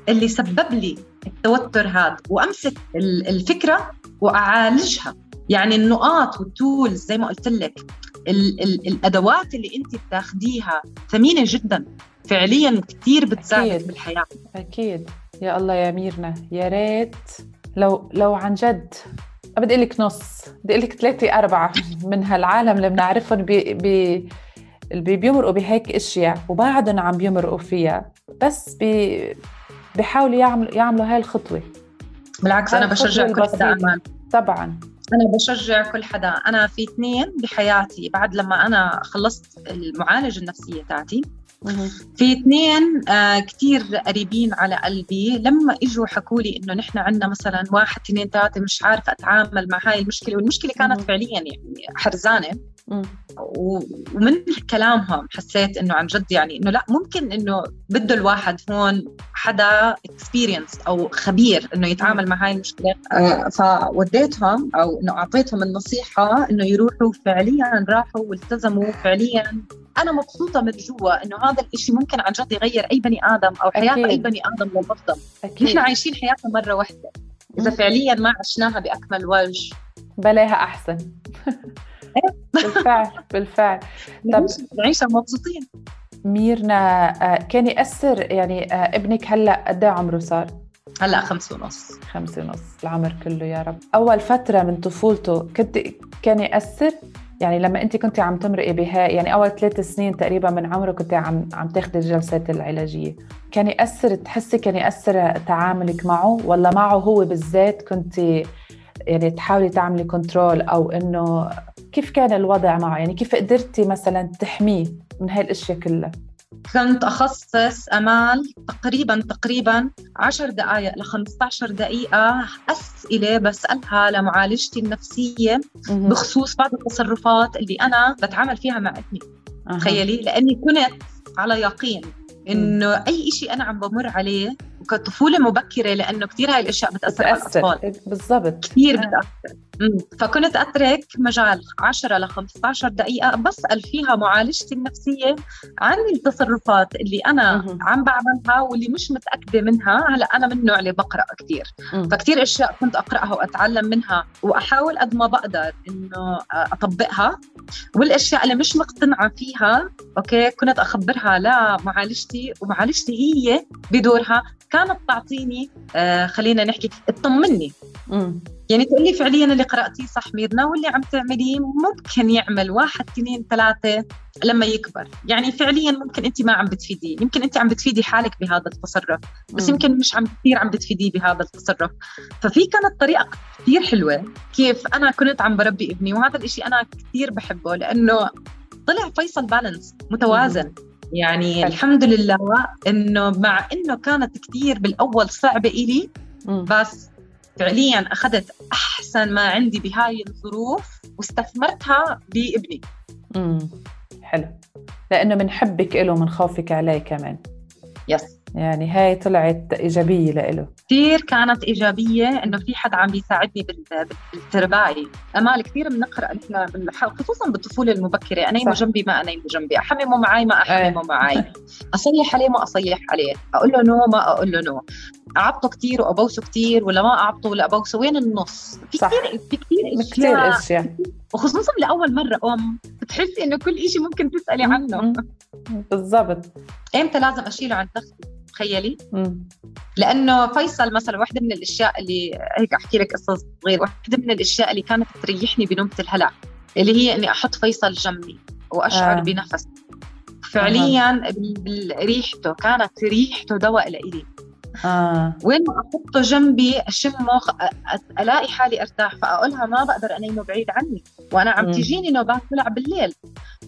Speaker 6: اللي سبب لي التوتر هذا وأمسك الفكرة وأعالجها. يعني النقاط وال tools زي ما قلت لك ال ال الأدوات اللي انت بتاخديها ثمينة جدا. فعليا كثير بتساعدك بالحياة.
Speaker 4: أكيد. يا الله يا ميرنا. يا ريت. لو لو عن جد. بدي لك نص. بدي لك ثلاثة أربعة من هالعالم اللي بنعرفهم بي بي اللي بيمرقوا بهيك أشياء وبعدهم عم بيمرقوا فيها. بس بي بيحاولوا يعملوا يعملوا هاي الخطوة.
Speaker 6: بالعكس أنا بشجع كل حدا
Speaker 4: طبعا.
Speaker 6: أنا بشجع كل حدا. أنا في اثنين بحياتي بعد لما أنا خلصت المعالجة النفسية تاعتي. في اثنين آه كثير قريبين على قلبي. لما إجوا حكوا لي إنه نحن عندنا مثلا واحد اثنين ثلاثة مش عارفة أتعامل مع هاي المشكلة والمشكلة كانت فعليا يعني حرزانة. ومن كلامهم حسيت إنه عن جد يعني إنه لا ممكن إنه بده الواحد هون حدا experience أو خبير إنه يتعامل مع هاي المشكلة. آه، فوديتهم أو إنه أعطيتهم النصيحة إنه يروحوا فعليا راحوا والتزموا فعليا. أنا مبسوطة من جوا إنه هذا الشيء ممكن عن جد يغير أي بني آدم أو حياة أكيد. اي بني آدم للأفضل. نحن عايشين حياتنا مرة واحدة. إذا فعليا ما عشناها بأكمل وجه.
Speaker 4: بلاها أحسن. (laughs) بالفعل بالفعل. (laughs)
Speaker 6: طب نعيشها مبسوطين.
Speaker 4: ميرنا آه، كان يأثر يعني آه، ابنك هلأ قد إيه عمره صار؟
Speaker 6: هلأ خمس ونص.
Speaker 4: خمس ونص العمر كله يا رب. أول فترة من طفولته كنت كان يأثر؟ يعني لما أنت كنت عم تمرقي بها يعني أول ثلاث سنين تقريبا من عمره كنت عم عم تاخذي الجلسات العلاجية. كان يأثر تحسي كان يأثر تعاملك معه؟ ولا معه هو بالذات كنت يعني تحاولي تعملي كنترول أو إنه كيف كان الوضع معه؟ يعني كيف قدرتي مثلا تحميه من هاي الاشياء كلها؟
Speaker 6: كنت أخصص أمال تقريبا تقريبا 10 دقائق ل 15 دقيقة أسئلة بسألها لمعالجتي النفسية بخصوص بعض التصرفات اللي أنا بتعامل فيها مع ابني. تخيلي؟ لأني كنت على يقين إنه أي شيء أنا عم بمر عليه وكطفوله مبكرة لأنه كثير هاي الأشياء بتأثر, على الأطفال.
Speaker 4: بالضبط.
Speaker 6: كثير آه. بتأثر. فكنت أترك مجال 10 ل 15 دقيقة بسال فيها معالجتي النفسية عن التصرفات اللي أنا مم. عم بعملها واللي مش متأكدة منها. هلأ أنا من النوع اللي بقرأ كثير فكثير أشياء كنت أقرأها وأتعلم منها وأحاول قد ما بقدر إنه أطبقها. والأشياء اللي مش مقتنعة فيها أوكي كنت أخبرها لمعالجتي ومعالجتي هي بدورها كانت تعطيني آه خلينا نحكي تطمني يعني تقول لي فعليا اللي قرأتيه صح ميرنا واللي عم تعمليه ممكن يعمل واحد اثنين ثلاثة لما يكبر. يعني فعليا ممكن انت ما عم بتفيديه. يمكن انت عم بتفيدي حالك بهذا التصرف بس يمكن مش عم كثير عم بتفيديه بهذا التصرف. ففي كانت طريقة كثير حلوة كيف أنا كنت عم بربي ابني وهذا الإشي أنا كثير بحبه لأنه طلع فيصل بالانس متوازن. يعني حلو. الحمد لله إنه مع إنه كانت كثير بالأول صعبة إلي بس فعليا أخذت أحسن ما عندي بهاي الظروف واستثمرتها بابني.
Speaker 4: امم حلو. لأنه من حبك له من خوفك عليه كمان.
Speaker 6: يس
Speaker 4: يعني هاي طلعت إيجابية لإله.
Speaker 6: كثير كانت إيجابية إنه في حد عم بيساعدني بالترباية. أمال كثير بنقرأ نحن خصوصا بالطفولة المبكرة. أنيمه جنبي ما أنيمه جنبي. أحممه معي ما أحممه إيه. معي (laughs) أصيح عليه ما أصيح عليه. أقول له نو ما أقول له نو أعبطه كثير وأبوسه كثير ولا ما أعبطه ولا أبوسه. وين النص؟
Speaker 4: في كثير في كثير أشياء. كثير أشياء.
Speaker 6: وخصوصا لأول مرة أم. بتحسي إنه كل شيء ممكن تسألي عنه.
Speaker 4: بالضبط.
Speaker 6: إمتى لازم أشيله عن تختي تخيلي؟ لأنه فيصل مثلا واحدة من الأشياء اللي هيك أحكي لك قصة صغيرة. واحدة من الأشياء اللي كانت تريحني بنوبة الهلع اللي هي إني أحط فيصل جنبي وأشعر آه. بنفس. فعليا ريحته كانت ريحته دواء لإلي. آه. وين ما أحطه جنبي اشمه ألاقي حالي أرتاح. فأقولها ما بقدر انيمه بعيد عني. وأنا عم تجيني نوبات طلع بالليل.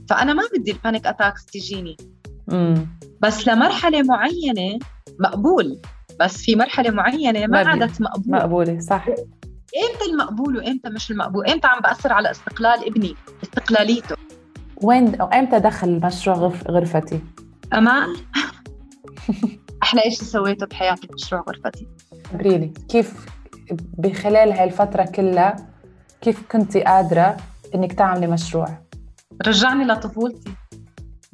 Speaker 6: فأنا ما بدي ال panic attacks تجيني. مم. بس لمرحلة معينة مقبول. بس في مرحلة معينة ما عادت مقبول
Speaker 4: مقبولة صح.
Speaker 6: إمتى المقبول وإمتى مش المقبول؟ إمتى عم بأثر على استقلال ابني استقلاليته؟
Speaker 4: وين أو إمتى دخل مشروع غرفتي؟
Speaker 6: أمان. (laughs) أحلى شيء سويته بحياتي مشروع غرفتي؟
Speaker 4: خبريني كيف بخلال هاي الفترة كلها كيف كنتي قادرة إنك تعملي مشروع؟
Speaker 6: رجعني لطفولتي.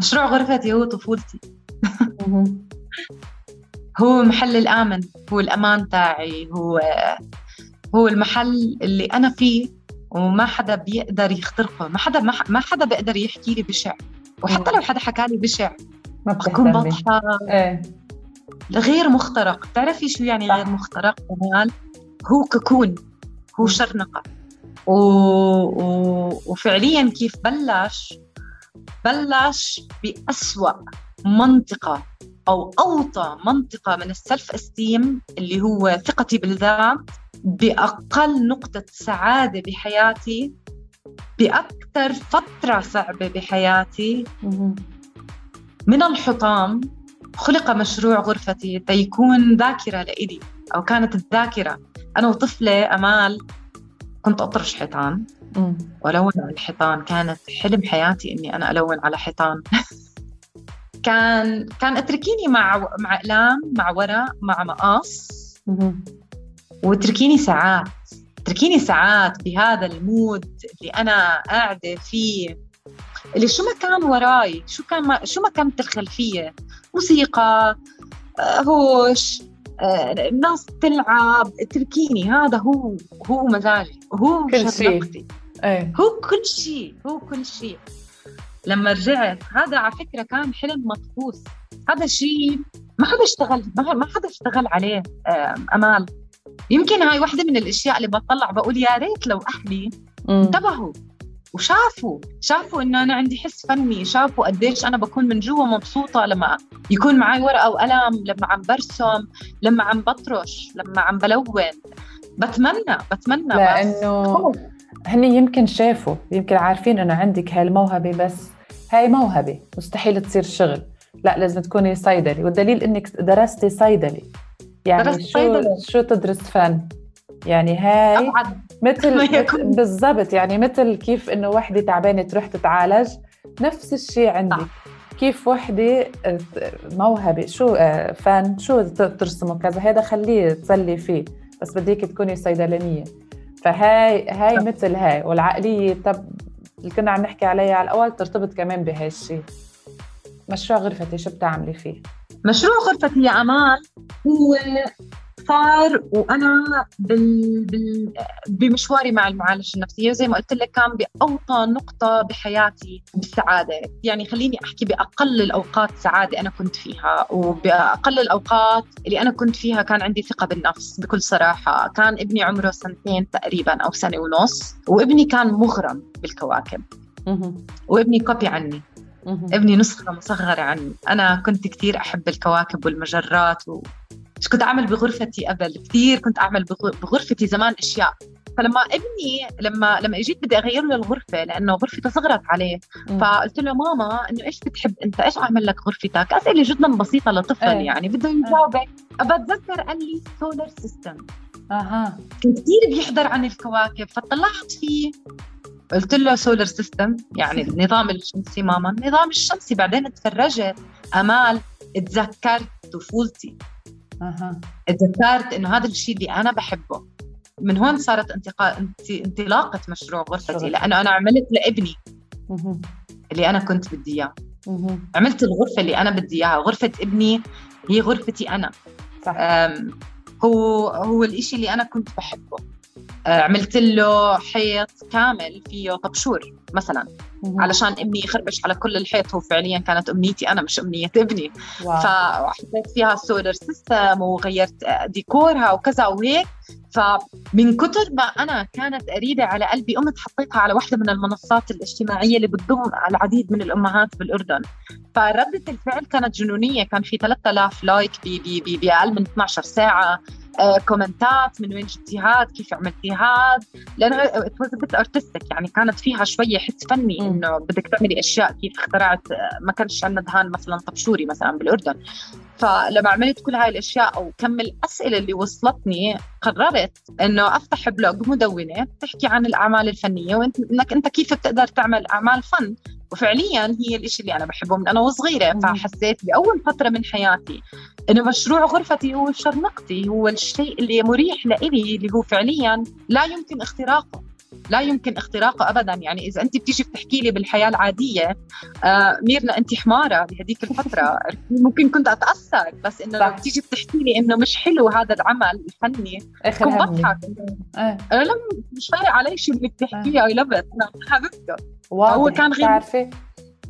Speaker 6: مشروع غرفتي هو طفولتي. (laughs) هو محل الآمن هو الأمان تاعي هو هو المحل اللي أنا فيه وما حدا بيقدر يخترقه. ما حدا ما, حدا بيقدر يحكي لي بشع وحتى لو حدا حكى لي بشع
Speaker 4: ما
Speaker 6: بكون بضحك
Speaker 4: إيه.
Speaker 6: غير مخترق. بتعرفي شو يعني
Speaker 4: صح.
Speaker 6: غير مخترق كمان هو ككون. هو. شرنقة. و... و... وفعليا كيف بلش بلش بأسوأ منطقة أو أوطى منطقة من السلف إستيم اللي هو ثقتي بالذات بأقل نقطة سعادة بحياتي بأكثر فترة صعبة بحياتي. من الحطام خلق مشروع غرفتي تيكون ذاكرة لإلي أو كانت الذاكرة أنا وطفلة أمال كنت أطرش حيطان. وألون على الحيطان. كانت حلم حياتي إني أنا ألون على حيطان. (laughs) كان كان أتركيني مع مع إقلام مع ورق مع مقص. واتركيني ساعات. اتركيني ساعات بهذا المود اللي أنا قاعدة فيه. اللي شو ما كان وراي شو كان ما شو ما كانت الخلفيه موسيقى آه، هوش آه، الناس تلعب. اتركيني. هذا هو هو مزاجي. هو
Speaker 4: كل شيء.
Speaker 6: شرقتي
Speaker 4: إيه.
Speaker 6: هو كل شيء هو كل شيء. لما رجعت هذا على فكرة كان حلم مطفوس هذا شيء ما حدا اشتغل ما حدا اشتغل عليه أمال. يمكن هاي واحدة من الأشياء اللي بطلع بقول يا ريت لو
Speaker 4: أهلي.
Speaker 6: انتبهوا وشافوا شافوا إنه أنا عندي حس فني شافوا قديش أنا بكون من جوا مبسوطة لما يكون معي ورقة وقلم لما عم برسم لما عم بطرش لما عم بلون. بتمنى بتمنى بس.
Speaker 4: لأنه هن يمكن شافوا يمكن عارفين إنه عندك هاي الموهبه بس هاي موهبة مستحيل تصير شغل لا لازم تكوني صيدلي والدليل إنك درستي صيدلي يعني
Speaker 6: درست
Speaker 4: شو
Speaker 6: صيدلة.
Speaker 4: شو تدرس فن يعني هاي (laughs) مثل. بالضبط يعني مثل كيف إنه وحدة تعبانة تروح تتعالج نفس الشيء عندك
Speaker 6: صح.
Speaker 4: كيف وحدة آه، موهبة شو آه، فن شو ترسمه كذا هذا خليه تسلي فيه بس بديك تكوني صيدلانية فهاي هاي. مثل هاي والعقلية طب اللي كنا عم نحكي عليها على الأول ترتبط كمان بهاي الشيء مشروع غرفتي شو بتعملي فيه؟
Speaker 6: مشروع غرفتي يا أمال هو صار وأنا بال... بال... بمشواري مع المعالجة النفسية وزي ما قلت لك كان بأوطى نقطة بحياتي بالسعادة. يعني خليني أحكي بأقل الأوقات سعادة أنا كنت فيها وبأقل الأوقات اللي أنا كنت فيها كان عندي ثقة بالنفس بكل صراحة. كان ابني عمره سنتين تقريبا أو سنة ونص وابني كان مغرم بالكواكب. وابني كوبي عني. ابني نسخة مصغرة عني. أنا كنت كتير أحب الكواكب والمجرات و... كنت أعمل بغرفتي قبل كتير كنت أعمل بغ... بغرفتي زمان أشياء. فلما ابني لما لما إجيت بدي اغير له الغرفه لأنه غرفتي صغرت عليه. فقلت له ماما إنه إيش بتحب أنت؟ إيش أعمل لك غرفتك؟ أسئلة جدا بسيطة لطفل
Speaker 4: إيه.
Speaker 6: يعني بده يجاوبك بتذكر قال لي solar system
Speaker 4: أها.
Speaker 6: كان كثير بيحضر عن الكواكب فطلعت فيه. قلت له solar system يعني (laughs) النظام الشمسي ماما النظام الشمسي بعدين تفرجت. أمال تذكرت طفولتي.
Speaker 4: أها.
Speaker 6: تذكرت إنه هذا الشيء اللي أنا بحبه من هون صارت انتقا... انت... انطلاقة مشروع غرفتي. لأنه أنا عملت لابني.
Speaker 4: مهم.
Speaker 6: اللي أنا كنت بدي
Speaker 4: إياه.
Speaker 6: عملت الغرفة اللي أنا بدي إياها. غرفة ابني هي غرفتي أنا.
Speaker 4: صح.
Speaker 6: هو هو الإشي اللي أنا كنت بحبه. أه، عملت له حيط كامل فيه طبشور مثلا. علشان ابني يخربش على كل الحيط. هو فعليا كانت أمنيتي أنا مش أمنية ابني.
Speaker 4: wow.
Speaker 6: فحطيت فيها solar system وغيرت آه، ديكورها وكذا وهيك. فمن كتر ما أنا كانت قريبة على قلبي قمت حطيتها على واحدة من المنصات الاجتماعية اللي بتضم العديد من الأمهات بالأردن. فردة الفعل كانت جنونية. كان في 3000 like باقل من 12 ساعة. آه، comment ات من وين جبتي هاد كيف عملتي هاد؟ لأنه it was bit artistic يعني كانت فيها شوية حس فني. إنه بدك تعملي أشياء كيف اخترعت آه، ما كانش عندنا دهان مثلا طبشوري مثلا بالأردن. فلما عملت كل هاي الأشياء أو كم الأسئلة اللي وصلتني قررت إنه أفتح blog مدونة بتحكي عن الأعمال الفنية وانت إنك أنت كيف بتقدر تعمل أعمال فن وفعليا هي الشيء اللي أنا بحبه من أنا
Speaker 4: وصغيرة.
Speaker 6: فحسيت بأول فترة من حياتي إنه مشروع غرفتي هو شرنقتي هو الشيء اللي مريح لإلي اللي هو فعليا لا يمكن اختراقه لا يمكن اختراقه ابدا. يعني إذا أنت بتيجي بتحكي لي بالحياة العادية آه ميرنا أنت حمارة بهديك الفترة. ممكن كنت أتأثر بس إنه لو بتيجي بتحكي لي إنه مش حلو هذا العمل الفني كنت بضحك. آه. لما مش فارق علي شو بدك تحكيه اي لاف ات حبيبته.
Speaker 4: هو كان غير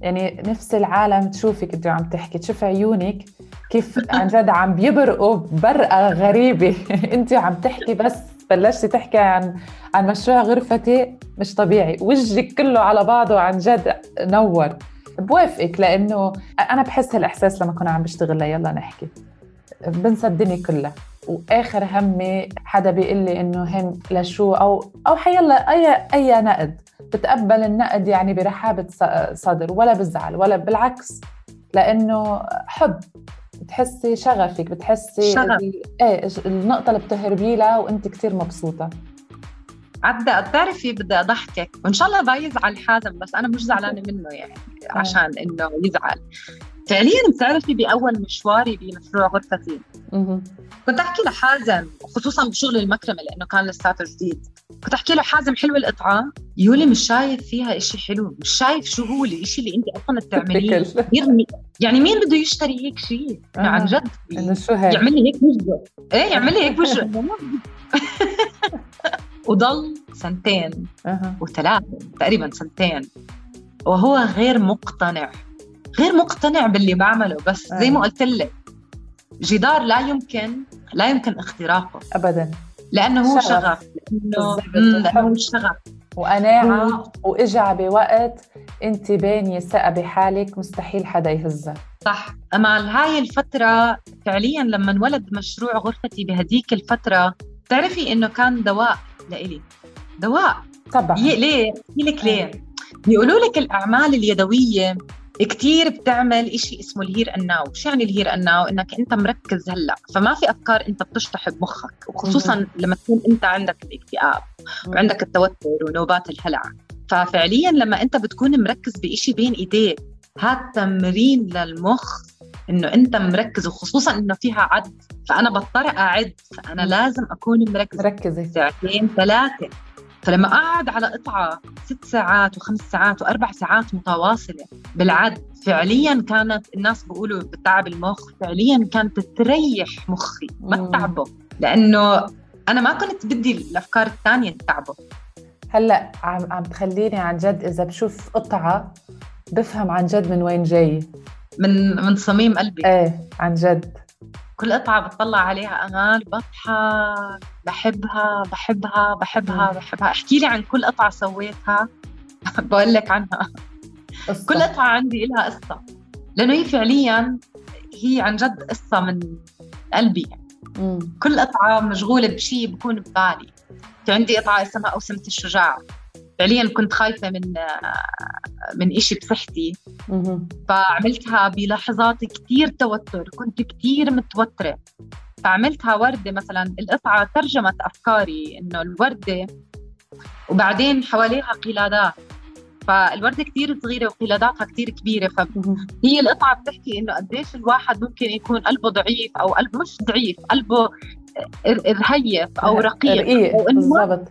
Speaker 4: يعني نفس العالم تشوفك انت عم تحكي تشوف عيونك كيف عن جد عم بيبرقوا برقة غريبة. (laughs) أنت عم تحكي بس بلشتي تحكي عن عن مشروع غرفتي مش طبيعي. وجهك كله على بعضه عن جد نور. بوافقك لأنه أنا بحس هالإحساس لما كنا عم بشتغل يلا نحكي. بنسى الدنيا كلها. وآخر همي حدا بيقول لي إنه هم لشو أو أو حيلا اي أي نقد. بتقبل النقد يعني برحابة صدر ولا بزعل ولا بالعكس. لأنه حب. بتحسي شغفك بتحسي
Speaker 6: شغف.
Speaker 4: إيه النقطة اللي بتهربي لها وأنت كثير مبسوطة
Speaker 6: عدى بتعرفي بدي أضحكك وإن شاء الله بيزعل حازم بس أنا مش زعلانة (laughs) منه يعني آه. عشان إنه يزعل فعليا بتعرفي بأول مشواري بمشروع غرفتي كنت أحكي لحازم خصوصا بشغل المكرمة لأنه كان لساته جديد. كنت أحكي له حازم حلوة القطعه يولي مش شايف فيها إشي حلو؟ مش شايف شو هو الإشي اللي أنت أصلا بتعمليه؟ يعني مين بده يشتري هيك شيء آه. عن جد.
Speaker 4: إنه شو هيك
Speaker 6: يعمل لي هيك وجهه إيه يعمل لي هيك وجهه (laughs) (laughs) وضل سنتين
Speaker 4: أه.
Speaker 6: وثلاثه تقريبا سنتين. وهو غير مقتنع. غير مقتنع باللي بعمله بس زي ما قلت لك. جدار لا يمكن لا يمكن اختراقه.
Speaker 4: ابدا.
Speaker 6: لأنه هو شغف. لأنه هو شغف.
Speaker 4: وقناعة وإجا بوقت أنت بانية ثقة بحالك مستحيل حدا يهزها.
Speaker 6: صح. أمال هاي الفترة فعليا لما انولد مشروع غرفتي بهديك الفترة بتعرفي إنه كان دواء لإلي. دواء.
Speaker 4: طبعا.
Speaker 6: ليه؟ لك ليه؟ بيقولوا لك الأعمال اليدوية كتير بتعمل إشي اسمه ال here ال now شو يعني ال here ال now إنك أنت مركز هلأ. فما في أفكار أنت بتشطح بمخك وخصوصا لما تكون أنت عندك الاكتئاب وعندك التوتر ونوبات الهلع. ففعليا لما أنت بتكون مركز بإشي بين إيديك هذا تمرين للمخ إنه أنت مركز. وخصوصا إنه فيها عد. فأنا بضطر أعد. فأنا لازم أكون مركز.
Speaker 4: مركزة.
Speaker 6: ساعتين ثلاثة. فلما قعد على قطعة ست ساعات وخمس ساعات وأربع ساعات متواصلة بالعد فعليا كانت الناس بيقولوا بتعب المخ فعليا كانت تريح مخي ما تتعبه لأنه أنا ما كنت بدي الأفكار الثانية تتعبه.
Speaker 4: هلأ عم عم تخليني عن جد إذا بشوف قطعة بفهم عن جد من وين جاي.
Speaker 6: من من صميم قلبي.
Speaker 4: إيه عن جد.
Speaker 6: كل قطعة بتطلع عليها أغاني بضحك بحبها بحبها بحبها بحبها. احكي لي عن كل قطعة سويتها. (laughs) بقول لك عنها. قصة. كل قطعة عندي لها قصة. لأنه هي فعليا هي عن جد قصة من قلبي.
Speaker 4: مم.
Speaker 6: كل قطعة مشغولة بشيء بكون ببالي. في عندي قطعة اسمها أوسمة الشجاع. فعليا كنت خايفة من من إشي بصحتي. فعملتها بلحظات كثير توتر كنت كثير متوترة. فعملتها وردة مثلا القطعة ترجمت أفكاري إنه الوردة وبعدين حواليها قلادات. فالوردة كثير صغيرة وقلاداتها كثير كبيرة. فهي القطعة بتحكي إنه قديش الواحد ممكن يكون قلبه ضعيف أو قلب مش ضعيف قلبه رهيف أو رقيق,
Speaker 4: رقيق بالضبط.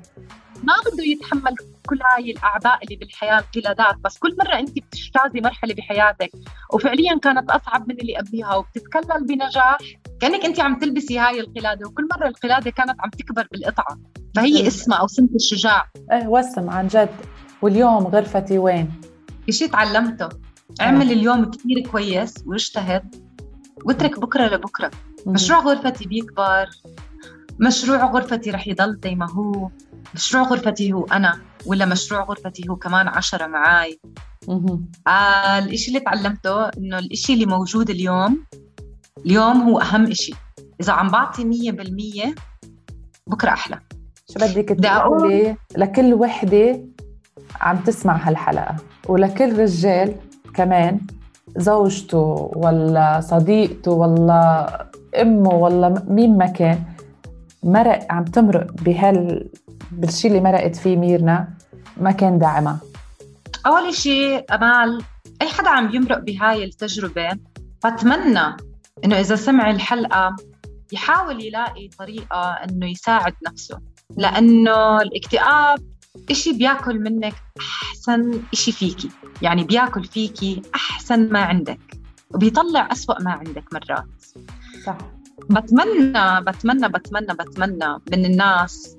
Speaker 6: ما بده يتحمل كل هاي الاعباء اللي بالحياة القلادات بس كل مرة انت بتجتازي مرحلة بحياتك. وفعليا كانت أصعب من اللي قبليها وبتتكلل بنجاح. كأنك انت عم تلبسي هاي القلادة وكل مرة القلادة كانت عم تكبر بالقطعة. فهي اسمها أو سمة الشجاع.
Speaker 4: إيه وسم عن جد. واليوم غرفتي وين؟
Speaker 6: شيء تعلمته. اعمل اليوم كثير كويس واجتهد واترك بكرة لبكرة. مشروع غرفتي بيكبر. مشروع غرفتي رح يضل زي ما هو. مشروع غرفتي هو أنا ولا مشروع غرفتي هو كمان عشرة معاي. آه الإشي اللي تعلمته إنه الإشي اللي موجود اليوم اليوم هو أهم إشي. إذا عم بعطي مية بالمية بكرة أحلى.
Speaker 4: شو بدك تقولي لكل وحدة عم تسمع هالحلقة؟ ولكل رجال كمان زوجته ولا صديقته ولا أمه ولا مين ما كان مرق عم تمرق بهال بالشيء اللي مرقت فيه ميرنا ما كان داعمة.
Speaker 6: أول شيء أمال أي حدا عم يمرق بهاي التجربة بتمنى إنه إذا سمع الحلقة يحاول يلاقي طريقة إنه يساعد نفسه لأنه الاكتئاب إشي بياكل منك أحسن إشي فيكي يعني بياكل فيكي أحسن ما عندك وبيطلع أسوأ ما عندك مرات.
Speaker 4: صح.
Speaker 6: بتمنى بتمنى بتمنى بتمنى من الناس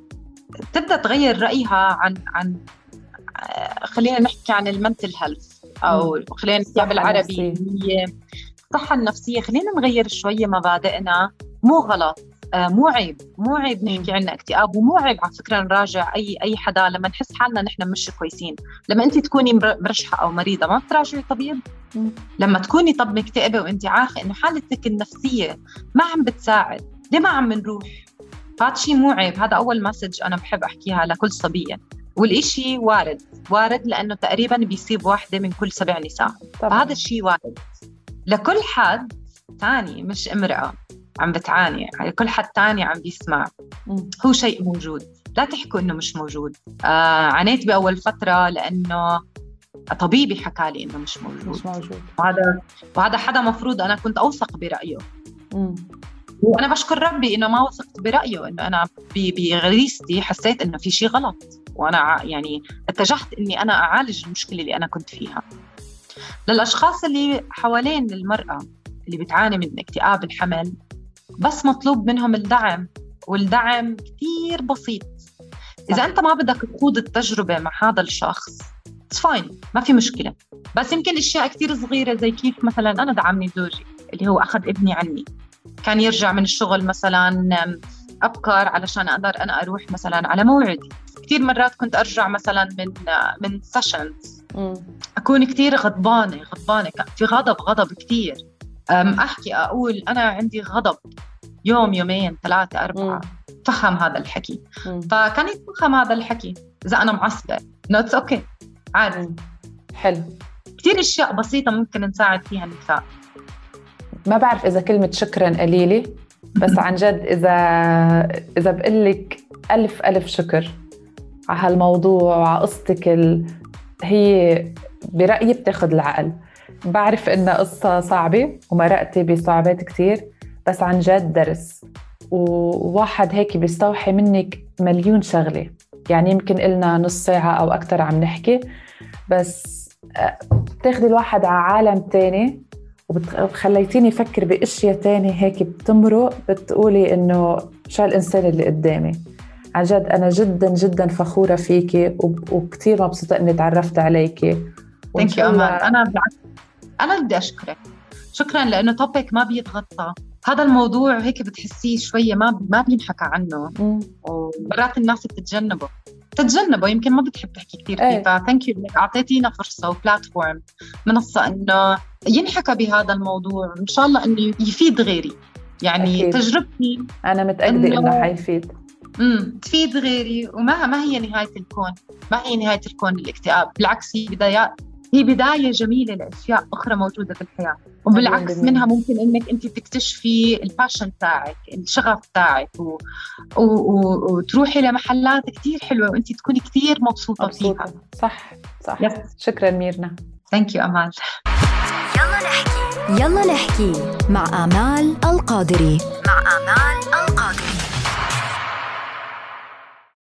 Speaker 6: تبدأ تغير رأيها عن عن خلينا نحكي عن المنتل هيلث أو خلينا نحكي بالعربي هي الصحه النفسيه خلينا نغير شوية مبادئنا. مو غلط. آه، مو عيب. مو عيب نحكي عنا اكتئاب ومو عيب على فكرة نراجع أي أي حدا. لما نحس حالنا نحن مش كويسين. لما انت تكوني مرشحة أو مريضة ما بتراجعي طبيب لما تكوني طب مكتئبة وانت عارفة إنه حالتك النفسية ما عم بتساعد. ليه ما عم نروح؟ فهذا شيء مو عيب. هذا أول مسج أنا بحب أحكيها لكل صبيه والإشي وارد. وارد لأنه تقريبا بيصيب واحدة من كل سبع نساء. طبعا. فهذا الشيء وارد. لكل حد تاني مش امرأة عم بتعاني. يعني كل حد تاني عم بيسمع. هو شيء موجود. لا تحكوا إنه مش موجود. آه عانيت بأول فترة لأنه طبيبي حكى لي إنه مش موجود.
Speaker 4: مش موجود.
Speaker 6: وهذا وهذا حدا مفروض أنا كنت أوثق برأيه. مم. وأنا بشكر ربي إنه ما وثقت برأيه إنه أنا بغريزتي حسيت إنه في شيء غلط. وأنا يعني اتجهت إني أنا أعالج المشكلة اللي أنا كنت فيها. للأشخاص اللي حوالين المرأة اللي بتعاني من اكتئاب الحمل بس مطلوب منهم الدعم والدعم كثير بسيط. إذا أنت ما بدك تخوض التجربة مع هذا الشخص فاين ما في مشكلة. بس يمكن أشياء كثير صغيرة زي كيف مثلا أنا دعمني زوجي اللي هو أخذ ابني عني. كان يرجع من الشغل مثلا أبكر علشان أقدر أنا أروح مثلا على موعدي. كثير مرات كنت أرجع مثلا من من sessions أكون كثير غضبانة غضبانة في غضب غضب كثير أحكي أقول أنا عندي غضب يوم يومين ثلاثة أربعة. فهم هذا الحكي. مم. فكان يتفهم هذا الحكي. إذا أنا معصبة. إنه it's okay عادي
Speaker 4: حلو.
Speaker 6: كثير أشياء بسيطة ممكن نساعد فيها النساء.
Speaker 4: ما بعرف إذا كلمة شكرا قليلة بس عن جد إذا إذا بقول لك ألف ألف شكر على هالموضوع وعلى قصتك ال... هي برأيي بتاخذ العقل. بعرف إنها قصة صعبة ومرقتي بصعوبات كتير بس عن جد درس. وواحد هيك بيستوحي منك مليون شغلة. يعني يمكن إلنا نص ساعة أو أكثر عم نحكي بس آه، بتاخدي الواحد على عالم تاني. وخليتيني أفكر بأشياء تانية هيك بتمرق بتقولي إنه شو الإنسان اللي قدامي. عن جد أنا جدا جدا فخورة فيكي وكثير مبسوطة إني تعرفت عليكي
Speaker 6: thank you أمال أنا بالعكس أنا بدي أشكرك. شكرا لأنه topic ما بيتغطى. هذا الموضوع هيك بتحسيه شوية ما ما بينحكى عنه. ومرات الناس بتتجنبه. تتجنبه يمكن ما بتحب تحكي كثير فيه. ف thank you إنك أعطيتينا فرصة و platform منصة إنه ينحكى بهذا الموضوع. إن شاء الله إنه يفيد غيري. يعني أكيد. تجربتي
Speaker 4: أنا متأكدة إنه, إنه حيفيد.
Speaker 6: امم تفيد غيري. وما ما هي نهاية الكون. ما هي نهاية الكون الاكتئاب بالعكس هي بدايات هي بداية جميلة لأشياء أخرى موجودة في الحياة وبالعكس منها ممكن إنك أنت تكتشفي ال passion تاعك الشغف تاعك و... و... و... وتروحي لمحلات كثير حلوة وأنت تكوني كثير مبسوطة, مبسوطة. فيها.
Speaker 4: صح صح. yes. شكرا ميرنا.
Speaker 6: thank you أمال.
Speaker 5: يلا نحكي. يلا نحكي مع آمال القادري.